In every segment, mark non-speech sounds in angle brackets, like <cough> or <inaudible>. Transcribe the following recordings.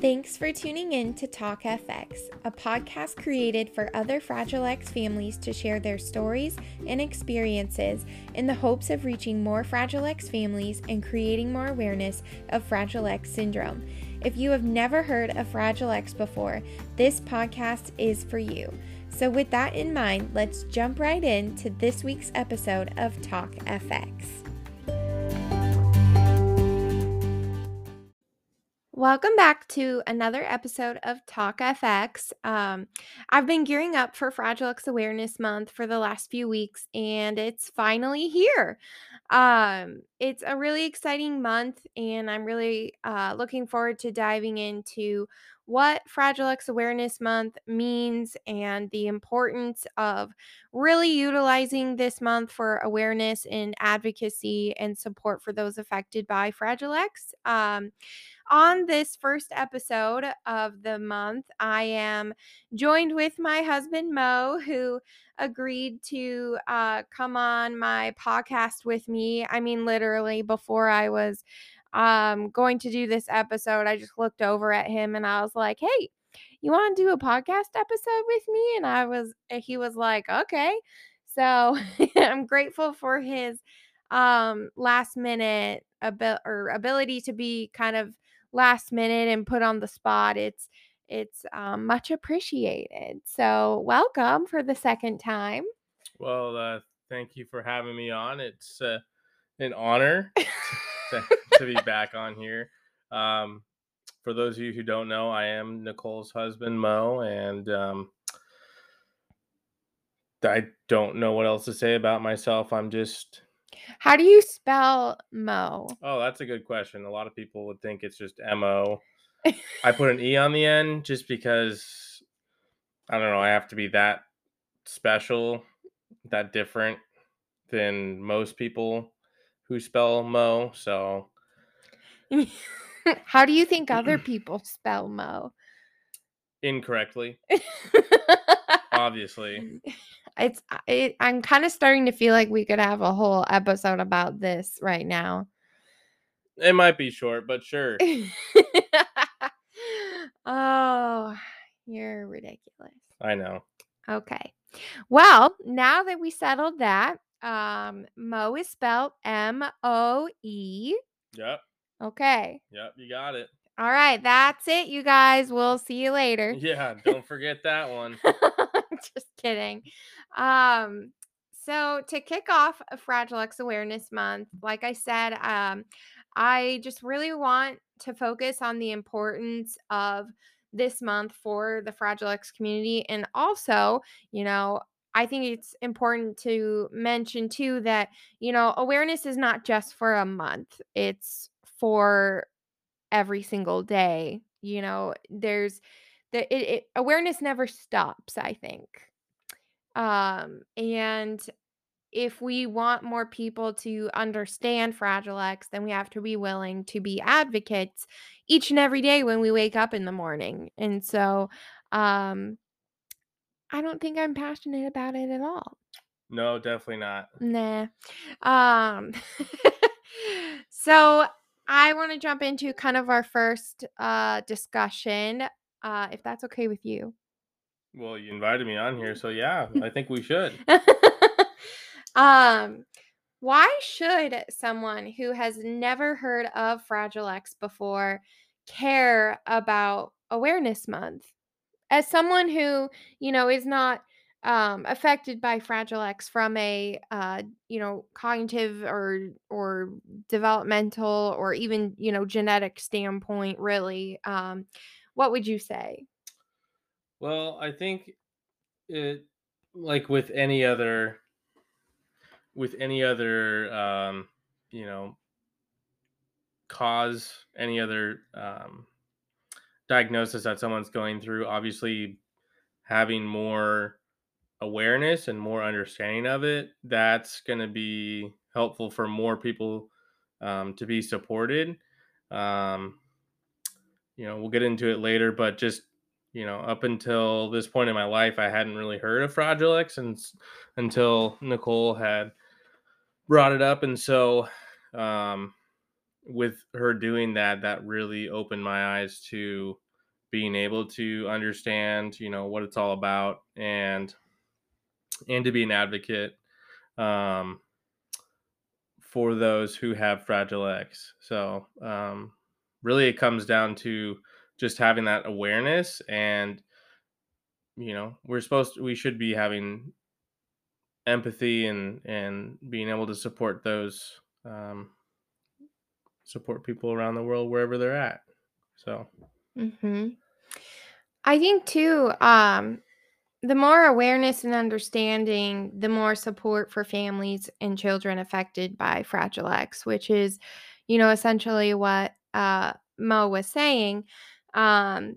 Thanks for tuning in to Talk FX, a podcast created for other Fragile X families to share their stories and experiences in the hopes of reaching more Fragile X families and creating more awareness of Fragile X syndrome. If you have never heard of Fragile X before, this podcast is for you. So, with that in mind, let's jump right into this week's episode of Talk FX. Welcome back to another episode of Talk FX. Um, I've been gearing up for Fragile X Awareness Month for the last few weeks, and it's finally here. Um, it's a really exciting month, and I'm really uh, looking forward to diving into what Fragile X Awareness Month means and the importance of really utilizing this month for awareness and advocacy and support for those affected by Fragile X. Um, on this first episode of the month, I am joined with my husband, Moe, who agreed to uh, come on my podcast with me. I mean, literally, before I was um, going to do this episode, I just looked over at him and I was like, hey, you want to do a podcast episode with me? And I was, he was like, okay. So <laughs> I'm grateful for his um last minute abil- or ability to be kind of last minute and put on the spot. It's it's um, much appreciated. So welcome for the second time. Well, uh, thank you for having me on. It's uh, an honor <laughs> to, to, be back on here. Um, for those of you who don't know, I am Nicole's husband, Moe, and um, I don't know what else to say about myself. I'm just how do you spell Moe? Oh, that's a good question. A lot of people would think it's just M O. <laughs> I put an E on the end just because I don't know, I have to be that special, that different than most people who spell Moe. So <laughs> How do you think other <clears throat> people spell Moe? Incorrectly. <laughs> Obviously it's it, i'm kind of starting to feel like we could have a whole episode about this right now it might be short but sure <laughs> oh you're ridiculous i know okay well now that we settled that um moe is spelled m-o-e yep okay. Yep you got it. All right that's it you guys we'll see you later. Yeah <laughs> don't forget that one. Just kidding. Um, so to kick off a Fragile X Awareness Month, like I said, um, I just really want to focus on the importance of this month for the Fragile X community. And also, you know, I think it's important to mention too that, you know, awareness is not just for a month, it's for every single day. You know, there's the it, it, awareness never stops, I think. Um, and if we want more people to understand Fragile X, then we have to be willing to be advocates each and every day when we wake up in the morning. And so, um, I don't think I'm passionate about it at all. No, definitely not. Nah. Um, <laughs> so I want to jump into kind of our first uh discussion, uh, if that's okay with you. Well, you invited me on here, <laughs> so yeah, I think we should. <laughs> um, why should someone who has never heard of Fragile X before care about Awareness Month? As someone who, you know, is not um, affected by Fragile X from a, uh, you know, cognitive or or developmental or even, you know, genetic standpoint, really, um, what would you say? Well, I think it like with any other with any other um, you know cause any other um, diagnosis that someone's going through obviously having more awareness and more understanding of it that's going to be helpful for more people um, to be supported um, you know we'll get into it later but just you know, up until this point in my life, I hadn't really heard of Fragile X and, until Nicole had brought it up. And so, um, with her doing that, that really opened my eyes to being able to understand, you know, what it's all about and and to be an advocate um, for those who have Fragile X. So um, really, it comes down to just having that awareness and you know we're supposed to, we should be having empathy and and being able to support those um, support people around the world wherever they're at so Mhm. I think too, um, the more awareness and understanding, the more support for families and children affected by Fragile X, which is, you know, essentially what uh, Moe was saying. Um,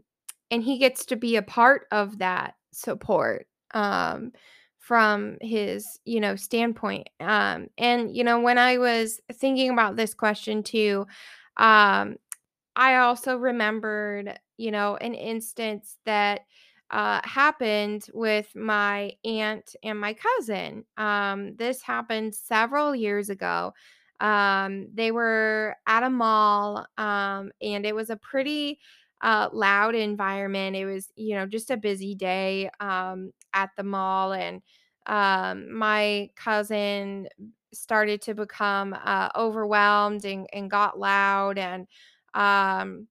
and he gets to be a part of that support um, from his, you know, standpoint. Um, and, you know, when I was thinking about this question too, um, I also remembered, you know, an instance that uh, happened with my aunt and my cousin. Um, this happened several years ago. Um, they were at a mall, um, and it was a pretty uh, loud environment. It was, you know, just a busy day um, at the mall, and um, my cousin started to become uh, overwhelmed and, and got loud and um,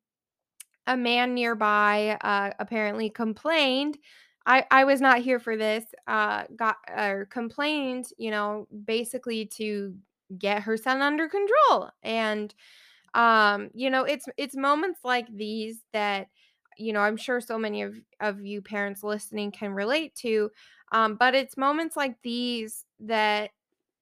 a man nearby uh, apparently complained. I, I was not here for this. Uh, got or complained, you know, basically to get her son under control. And um, you know, it's it's moments like these that you know I'm sure so many of of you parents listening can relate to. Um, but it's moments like these that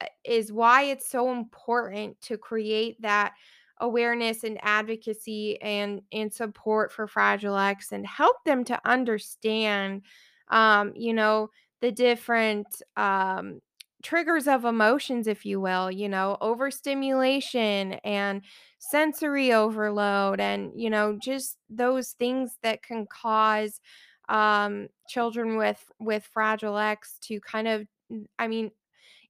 uh, why it's so important to create that awareness and advocacy and and support for fragile x and help them to understand um you know the different um triggers of emotions if you will you know overstimulation and sensory overload and you know just those things that can cause um children with with fragile x to kind of I mean,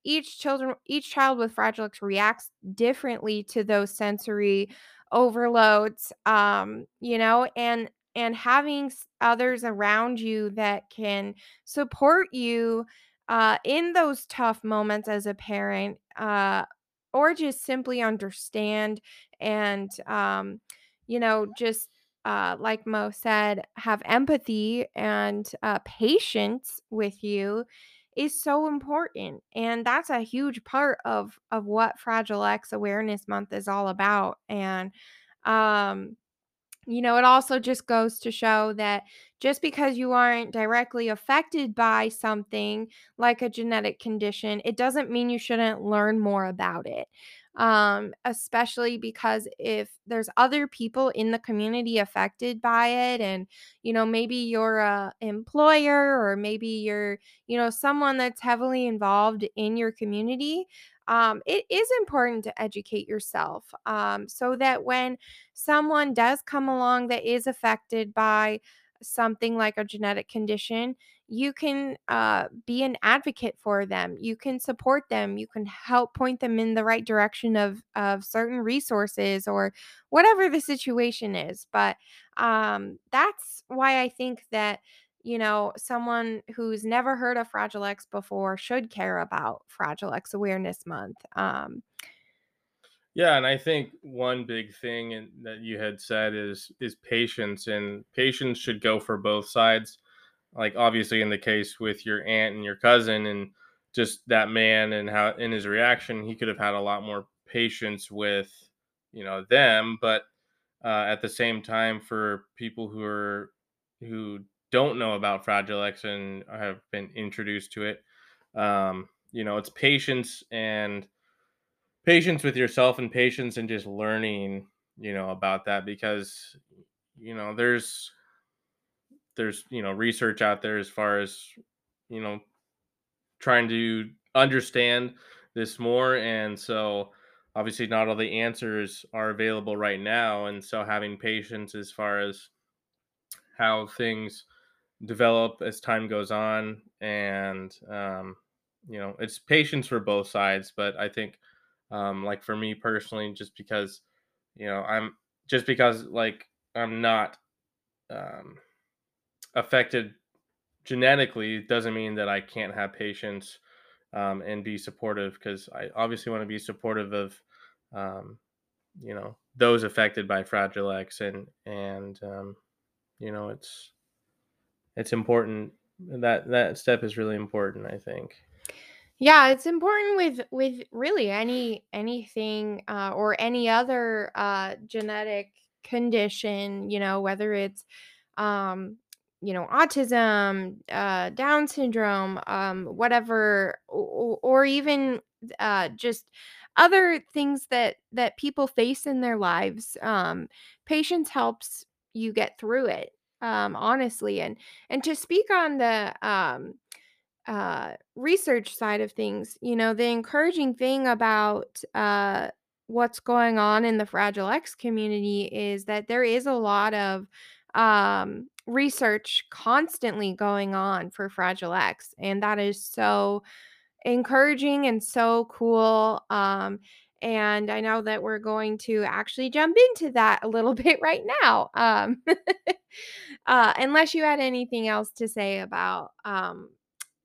each children each child with Fragile X reacts differently to those sensory overloads um you know and and having others around you that can support you uh in those tough moments as a parent uh or just simply understand and um you know just uh, like Moe said, have empathy and uh, patience with you is so important and that's a huge part of of what fragile x awareness month is all about and um you know, it also just goes to show that just because you aren't directly affected by something like a genetic condition, it doesn't mean you shouldn't learn more about it. Um, especially because if there's other people in the community affected by it, and you know, maybe you're a employer or maybe you're, you know, someone that's heavily involved in your community, um, it is important to educate yourself um, so that when someone does come along that is affected by something like a genetic condition, you can uh, be an advocate for them. You can support them. You can help point them in the right direction of of certain resources or whatever the situation is. But um, that's why I think that you know someone who's never heard of Fragile X before should care about Fragile X Awareness Month. Um, yeah and i think one big thing in, that you had said is is patience and patience should go for both sides like obviously in the case with your aunt and your cousin and just that man and how in his reaction he could have had a lot more patience with you know them but uh, at the same time for people who are who don't know about fragile x and have been introduced to it. Um, you know it's patience and patience with yourself and patience and just learning you know about that because you know there's there's you know research out there as far as you know trying to understand this more. And so obviously not all the answers are available right now. And so having patience as far as how things develop as time goes on and um, you know it's patience for both sides but i think um, like for me personally just because you know i'm just because like i'm not um, affected genetically doesn't mean that I can't have patience um, and be supportive because I obviously want to be supportive of um, you know those affected by Fragile X and and um, you know it's it's important that that step is really important I think. Yeah, it's important with with really any anything uh, or any other uh, genetic condition, you know, whether it's um, you know, autism, uh, Down syndrome, um, whatever, or, or even uh, just other things that that people face in their lives. Um, patience helps you get through it, um, honestly, and and to speak on the um, uh, research side of things, you know, the encouraging thing about uh, what's going on in the Fragile X community is that there is a lot of um, research constantly going on for Fragile X, and that is so encouraging and so cool. Um, and I know that we're going to actually jump into that a little <laughs> bit right now. Um, <laughs> uh, unless you had anything else to say about um,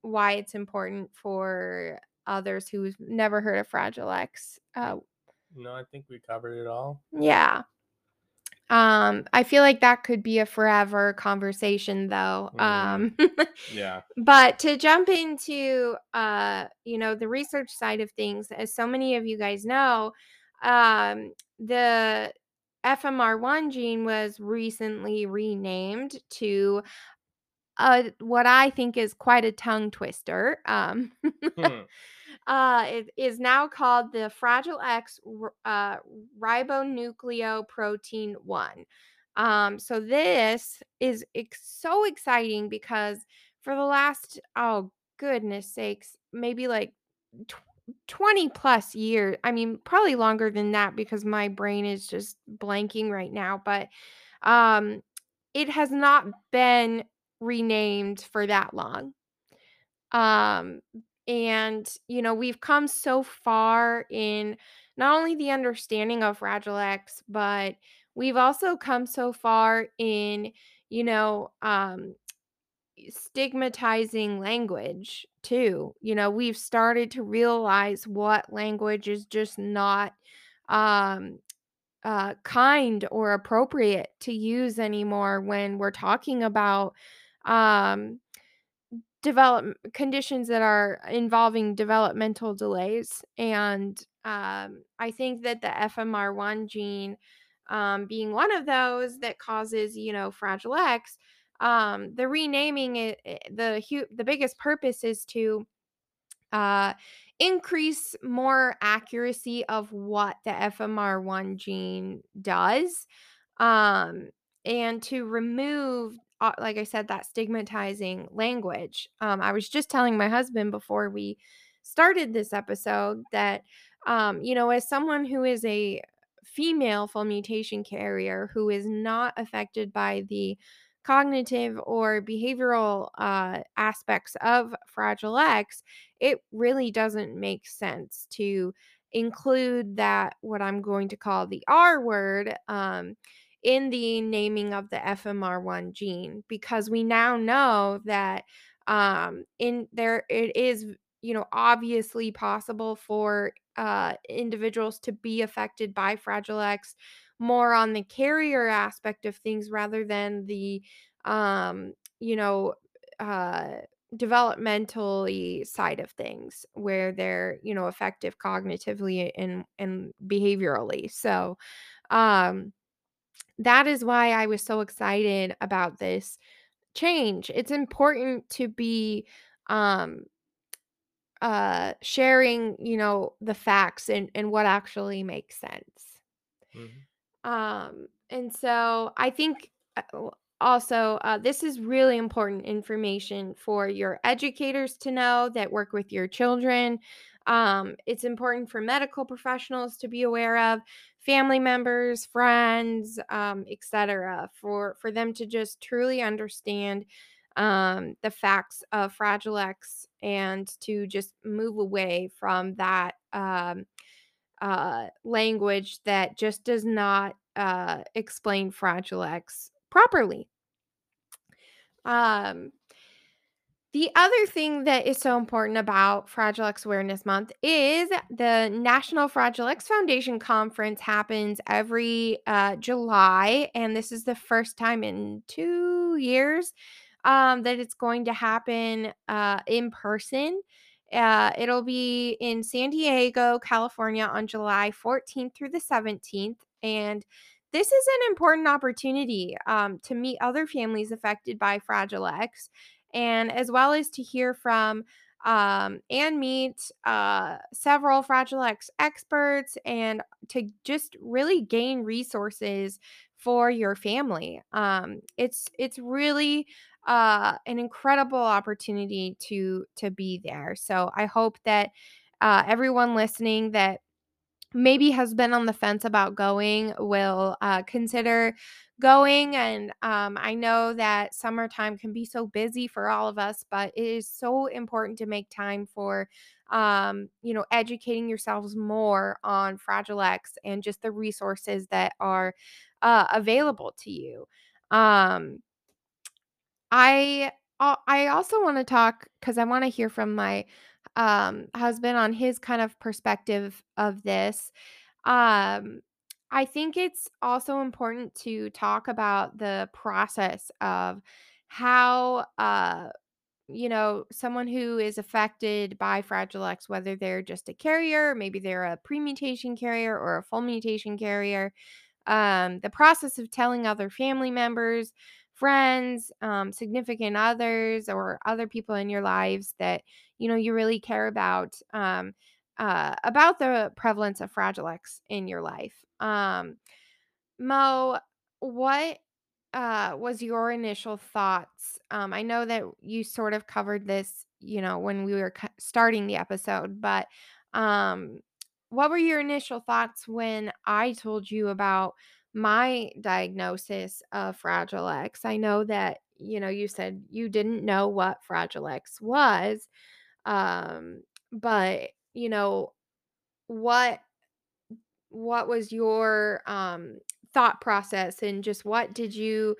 why it's important for others who've never heard of Fragile X. Uh, No, I think we covered it all. yeah. Um, I feel like that could be a forever conversation though. Mhm. Um, Yeah. <laughs> but to jump into uh, you know, the research side of things, as so many of you guys know, um, the FMR1 gene was recently renamed to uh, what I think is quite a tongue twister. Um, Hmm. <laughs> <laughs> uh, it is now called the Fragile X uh, ribonucleoprotein 1. Um, so this is ex- so exciting because for the last, oh, goodness sakes, maybe like tw- 20 plus years, I mean, probably longer than that because my brain is just blanking right now, but um, it has not been renamed for that long. Um, and, you know, we've come so far in not only the understanding of Fragile X, but we've also come so far in, you know, um, stigmatizing language too. You know, we've started to realize what language is just not um uh kind or appropriate to use anymore when we're talking about um develop conditions that are involving developmental delays and um, i think that the fmr1 gene um, being one of those that causes you know fragile x um, the renaming it it- the hu- the biggest purpose is to uh, increase more accuracy of what the fmr1 gene does um, and to remove, uh, like I said, that stigmatizing language. Um, I was just telling my husband before we started this episode that, um, you know, as someone who is a female full mutation carrier who is not affected by the cognitive or behavioral uh, aspects of Fragile X, it really doesn't make sense to include that, what I'm going to call the R word. Um, in the naming of the FMR1 gene because we now know that um in there it is you know obviously possible for uh individuals to be affected by fragile x more on the carrier aspect of things rather than the um you know uh developmentally side of things where they're you know effective cognitively and and behaviorally. So um that is why I was so excited about this change. It's important to be um uh sharing, you know, the facts and and what actually makes sense. Mhm. Um, and so I think uh, also uh, this is really important information for your educators to know that work with your children. Um, it's important for medical professionals to be aware of, family members, friends, um, etc. For for them to just truly understand um, the facts of Fragile X and to just move away from that. Um, uh, language that just does not uh, explain Fragile X properly. Um, the other thing that is so important about Fragile X Awareness Month is the National Fragile X Foundation Conference happens every uh, July, and this is the first time in two years um, that it's going to happen uh, in person. Uh, it'll be in San Diego, California on July 14th through the 17th. And this is an important opportunity um, to meet other families affected by Fragile X and as well as to hear from um, and meet uh, several Fragile X experts and to just really gain resources for your family. Um, it's it's really uh, an incredible opportunity to to be there. So I hope that uh, everyone listening that maybe has been on the fence about going will uh, consider going and um, i know that summertime can be so busy for all of us but it is so important to make time for um, you know educating yourselves more on fragile x and just the resources that are uh, available to you. Um, I uh, I also want to talk because I want to hear from my um, husband on his kind of perspective of this. Um, I think it's also important to talk about the process of how uh, you know someone who is affected by Fragile X, whether they're just a carrier, maybe they're a pre-mutation carrier or a full mutation carrier, um, the process of telling other family members, friends, um, significant others, or other people in your lives that you know you really care about um, uh, about the prevalence of Fragile X in your life. Um, Moe, what uh, was your initial thoughts? Um, I know that you sort of covered this, you know, when we were cu- starting the episode, but um, what were your initial thoughts when I told you about my diagnosis of Fragile X? I know that, you know, you said you didn't know what Fragile X was, um, but, you know, what what was your um thought process and just what did you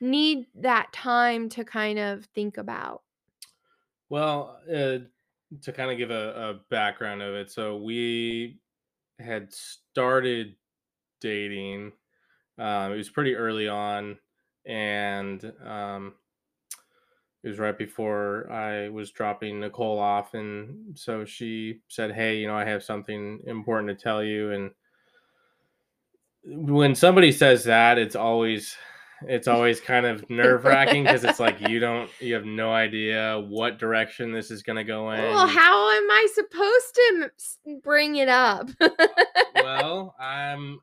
need that time to kind of think about? Well, uh, to kind of give a, a background of it, so we had started dating. Um, it was pretty early on, and um, it was right before I was dropping Nicole off, and so she said, "Hey, you know, I have something important to tell you." And when somebody says that, it's always it's <laughs> always kind of nerve wracking because it's like you don't you have no idea what direction this is going to go in. Well, how am I supposed to bring it up? well, I'm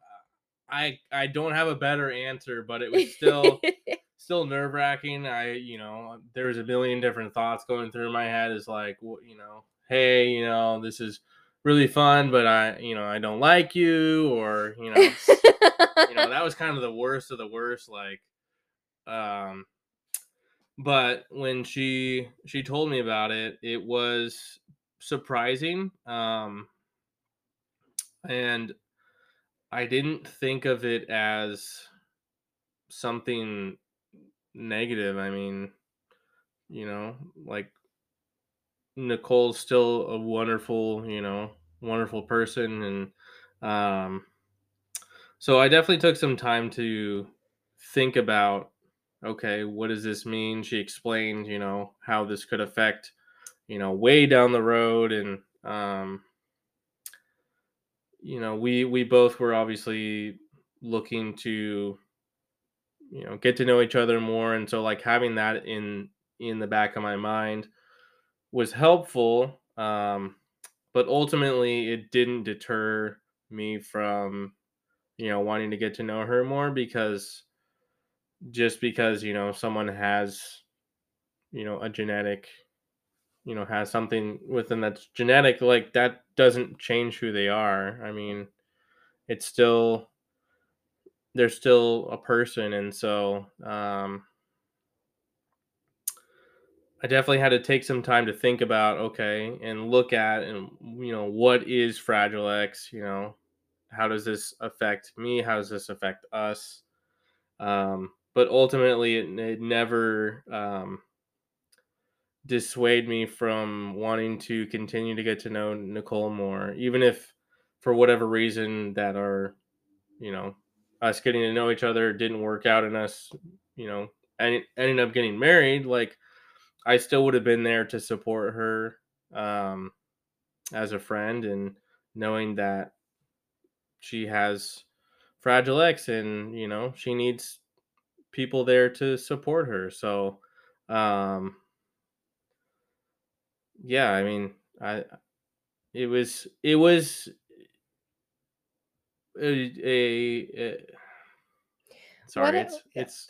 I I don't have a better answer, but it was <laughs> still still nerve wracking. I you know there was a million different thoughts going through my head. Is like you know, hey, you know, this is really fun, but I you know I don't like you, or you know, you know that was <laughs> kind of the worst of the worst. Like, um, but when she she told me about it, it was surprising. Um, and I didn't think of it as something negative. I mean, you know, like Nicole's still a wonderful, you know, wonderful person and um so I definitely took some time to think about okay, what does this mean? She explained, you know, how this could affect, you know, way down the road and um you know, we we both were obviously looking to you know get to know each other more and so like having that in in the back of my mind was helpful um but ultimately it didn't deter me from you know wanting to get to know her more because just because you know someone has you know a genetic you know has something within that's genetic like that doesn't change who they are. I mean it's still they're still a person and so um I definitely had to take some time to think about, okay, and look at and you know, what is Fragile X, you know, how does this affect me? How does this affect us? Um, but ultimately it, it never um, dissuade me from wanting to continue to get to know Nicole more, even if for whatever reason that our, you know, us getting to know each other didn't work out and us, you know, and ending up getting married, like I still would have been there to support her um, as a friend and knowing that she has fragile X and, you know, she needs people there to support her. So, um, yeah, I mean, I it was it was a, a, a sorry, it's yeah. it's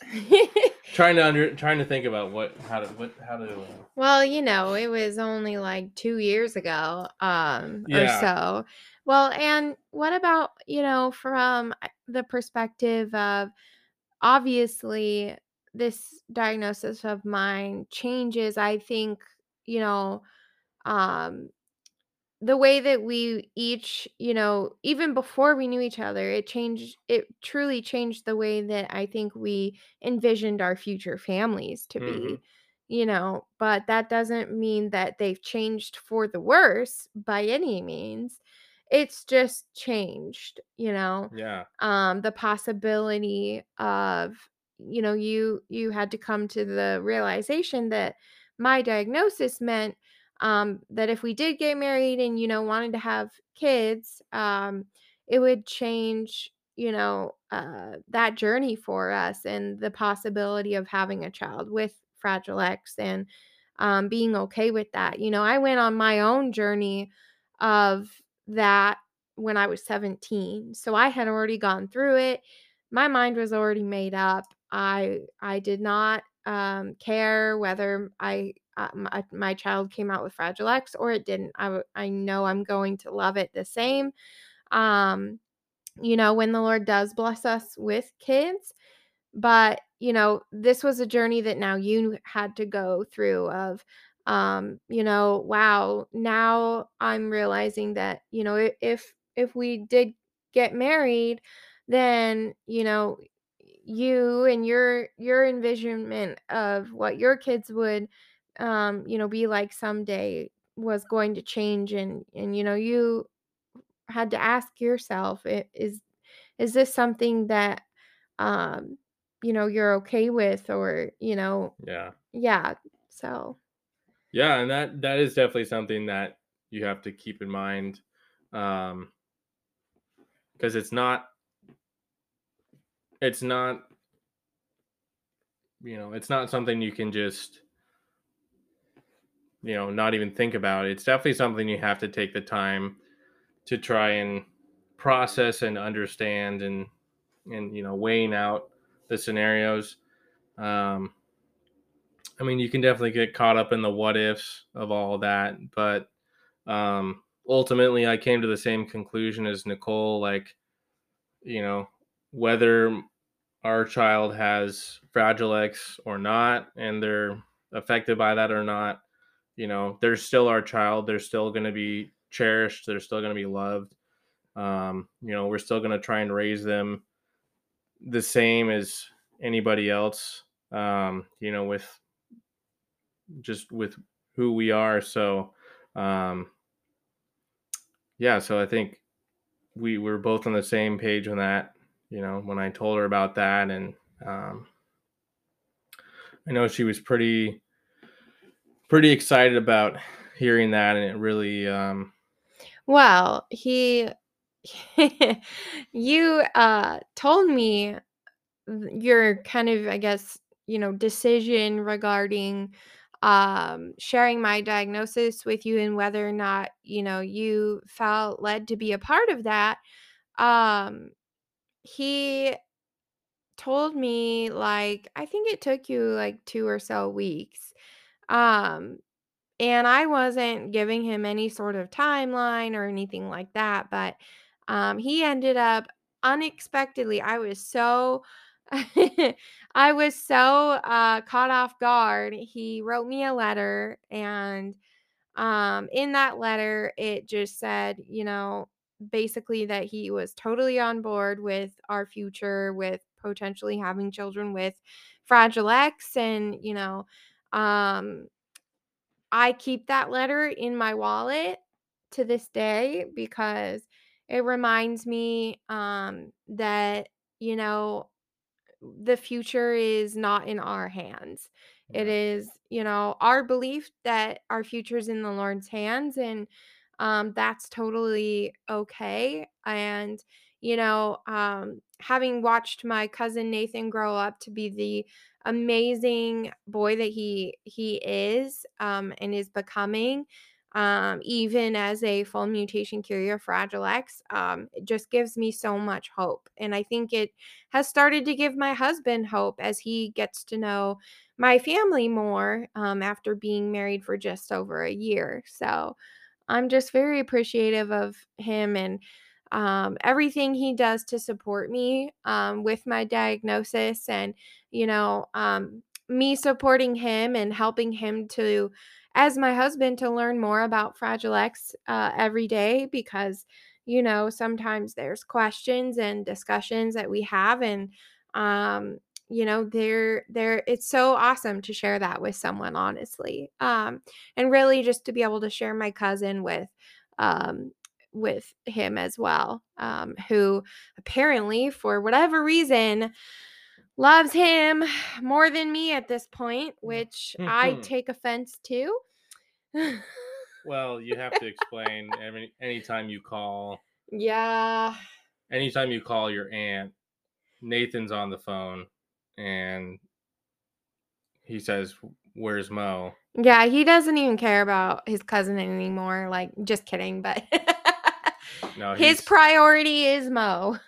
<laughs> trying to under trying to think about what how to what how to uh, Well, you know, it was only like 2 years ago, um, or so. Well, and what about, you know, from uh, the perspective of obviously this diagnosis of mine changes, I think, you know, um the way that we each, you know, even before we knew each other, it changed it truly changed the way that I think we envisioned our future families to hmm be, you know, but that doesn't mean that they've changed for the worse by any means. It's just changed, you know. yeah Um the possibility of you know, you you had to come to the realization that my diagnosis meant um, that if we did get married and you know wanted to have kids um, it would change you know uh, that journey for us and the possibility of having a child with fragile x and um, being okay with that. You know i went on my own journey of that when i was 17 so i had already gone through it. My mind was already made up. I i did not um, care whether i uh, my, my child came out with Fragile X or it didn't. I, I know I'm going to love it the same. Um, you know, when the Lord does bless us with kids, but you know, this was a journey that now you had to go through of um, you know, wow, now I'm realizing that, you know, if if we did get married, then, you know, you and your your envisionment of what your kids would um, you know, be like someday was going to change and and you know, you had to ask yourself, "I- is is this something that um, you know, you're okay with or, you know, yeah yeah. So, yeah and that that is definitely something that you have to keep in mind um because it's not it's not you know it's not something you can just you know not even think about it's definitely something you have to take the time to try and process and understand and and you know weighing out the scenarios. Um i mean you can definitely get caught up in the what ifs of all that but um ultimately i came to the same conclusion as nicole like you know whether our child has fragile x or not and they're affected by that or not you know they're still our child they're still going to be cherished they're still going to be loved. Um, you know we're still going to try and raise them the same as anybody else um, you know with just with who we are so um, yeah so i think we were both on the same page on that you know when i told her about that and um, i know she was pretty pretty excited about hearing that and it really um, well, he <laughs> you uh told me your kind of I guess, you know, decision regarding um sharing my diagnosis with you and whether or not, you know, you felt led to be a part of that. Um he told me like I think it took you like 2 or so weeks. Um and I wasn't giving him any sort of timeline or anything like that, but um he ended up unexpectedly I was so <laughs> I was so uh caught off guard. He wrote me a letter and um in that letter it just said, you know, basically that he was totally on board with our future, with potentially having children with Fragile X. And, you know, um, I keep that letter in my wallet to this day because it reminds me um, that, you know, the future is not in our hands. It is, you know, our belief that our future is in the Lord's hands and um that's totally okay. And you know, um having watched my cousin Nathan grow up to be the amazing boy that he he is um and is becoming um even as a full mutation carrier fragile x um it just gives me so much hope and i think it has started to give my husband hope as he gets to know my family more um, after being married for just over a year. So I'm just very appreciative of him and um, everything he does to support me um, with my diagnosis and, you know, um, me supporting him and helping him to, as my husband, to learn more about Fragile X uh, every day because, you know, sometimes there's questions and discussions that we have and, um, you know, they're they're it's so awesome to share that with someone, honestly. Um, and really just to be able to share my cousin with um with him as well um who apparently for whatever reason loves him <sighs> more than me at this point which i take offense to. Well, you have to explain every anytime you call <laughs> yeah. anytime you call your aunt, Nathan's on the phone and he says, "Where's Moe?" yeah he doesn't even care about his cousin anymore like just kidding but <laughs> No, his priority is moe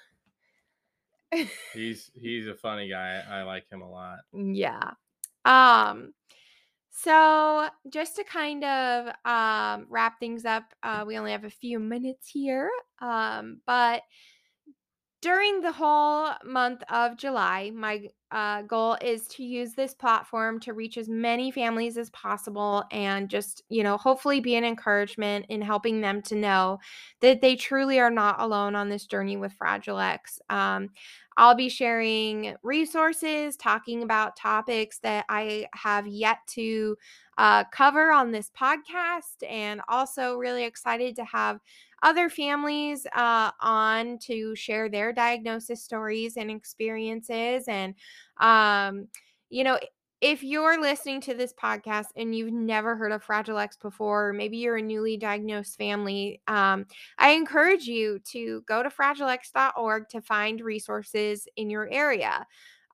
<laughs> he's he's a funny guy. I like him a lot. Yeah. Um so just to kind of um wrap things up, uh we only have a few minutes here. Um but during the whole month of July, my uh, goal is to use this platform to reach as many families as possible and just, you know, hopefully be an encouragement in helping them to know that they truly are not alone on this journey with Fragile X. Um, I'll be sharing resources, talking about topics that I have yet to uh, cover on this podcast, and also really excited to have other families uh, on to share their diagnosis stories and experiences. And, um, you know, if you're listening to this podcast and you've never heard of Fragile X before, or maybe you're a newly diagnosed family, um, I encourage you to go to fragilex.org to find resources in your area.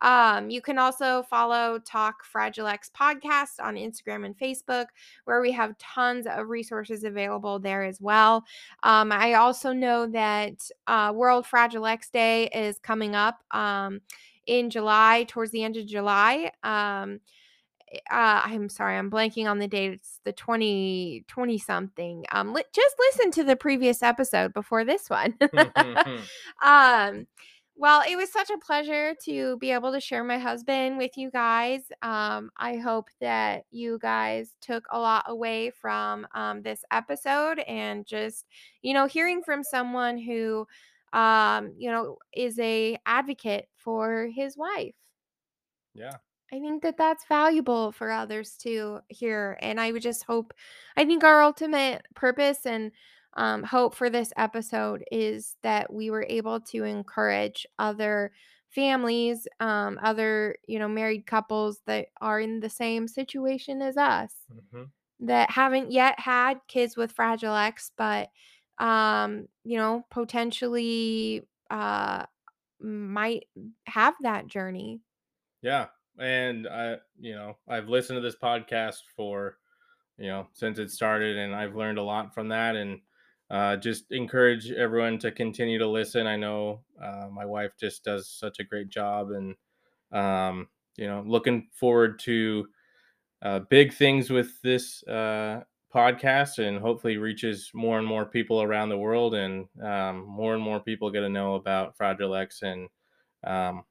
Um, you can also follow Talk Fragile X podcast on Instagram and Facebook, where we have tons of resources available there as well. Um, I also know that uh, World Fragile X Day is coming up um, in July, towards the end of July. Um, uh, I'm sorry, I'm blanking on the date. It's the 20, 20 something. Um, li- just listen to the previous episode before this one. <laughs> um, well, it was such a pleasure to be able to share my husband with you guys. Um, I hope that you guys took a lot away from um, this episode and just, you know, hearing from someone who, um, you know, is a advocate for his wife. Yeah. I think that that's valuable for others to hear. And I would just hope, I think our ultimate purpose and um, hope for this episode is that we were able to encourage other families, um, other, you know, married couples that are in the same situation as us hmm that haven't yet had kids with Fragile X, but, um, you know, potentially uh, might have that journey. Yeah. And I, you know, I've listened to this podcast for, you know, since it started and I've learned a lot from that and uh, just encourage everyone to continue to listen. I know uh, my wife just does such a great job and, um, you know, looking forward to uh, big things with this uh, podcast and hopefully reaches more and more people around the world and um, more and more people get to know about Fragile X and um,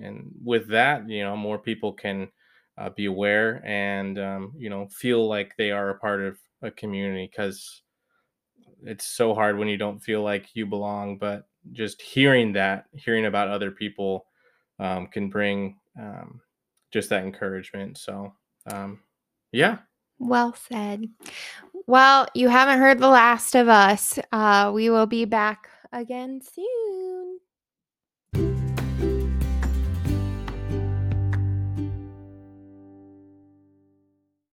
and with that, you know, more people can uh, be aware and um, you know feel like they are a part of a community because it's so hard when you don't feel like you belong, but just hearing that, hearing about other people um, can bring um, just that encouragement. So, um, yeah. Well said. Well, you haven't heard the last of us. Uh, we will be back again soon.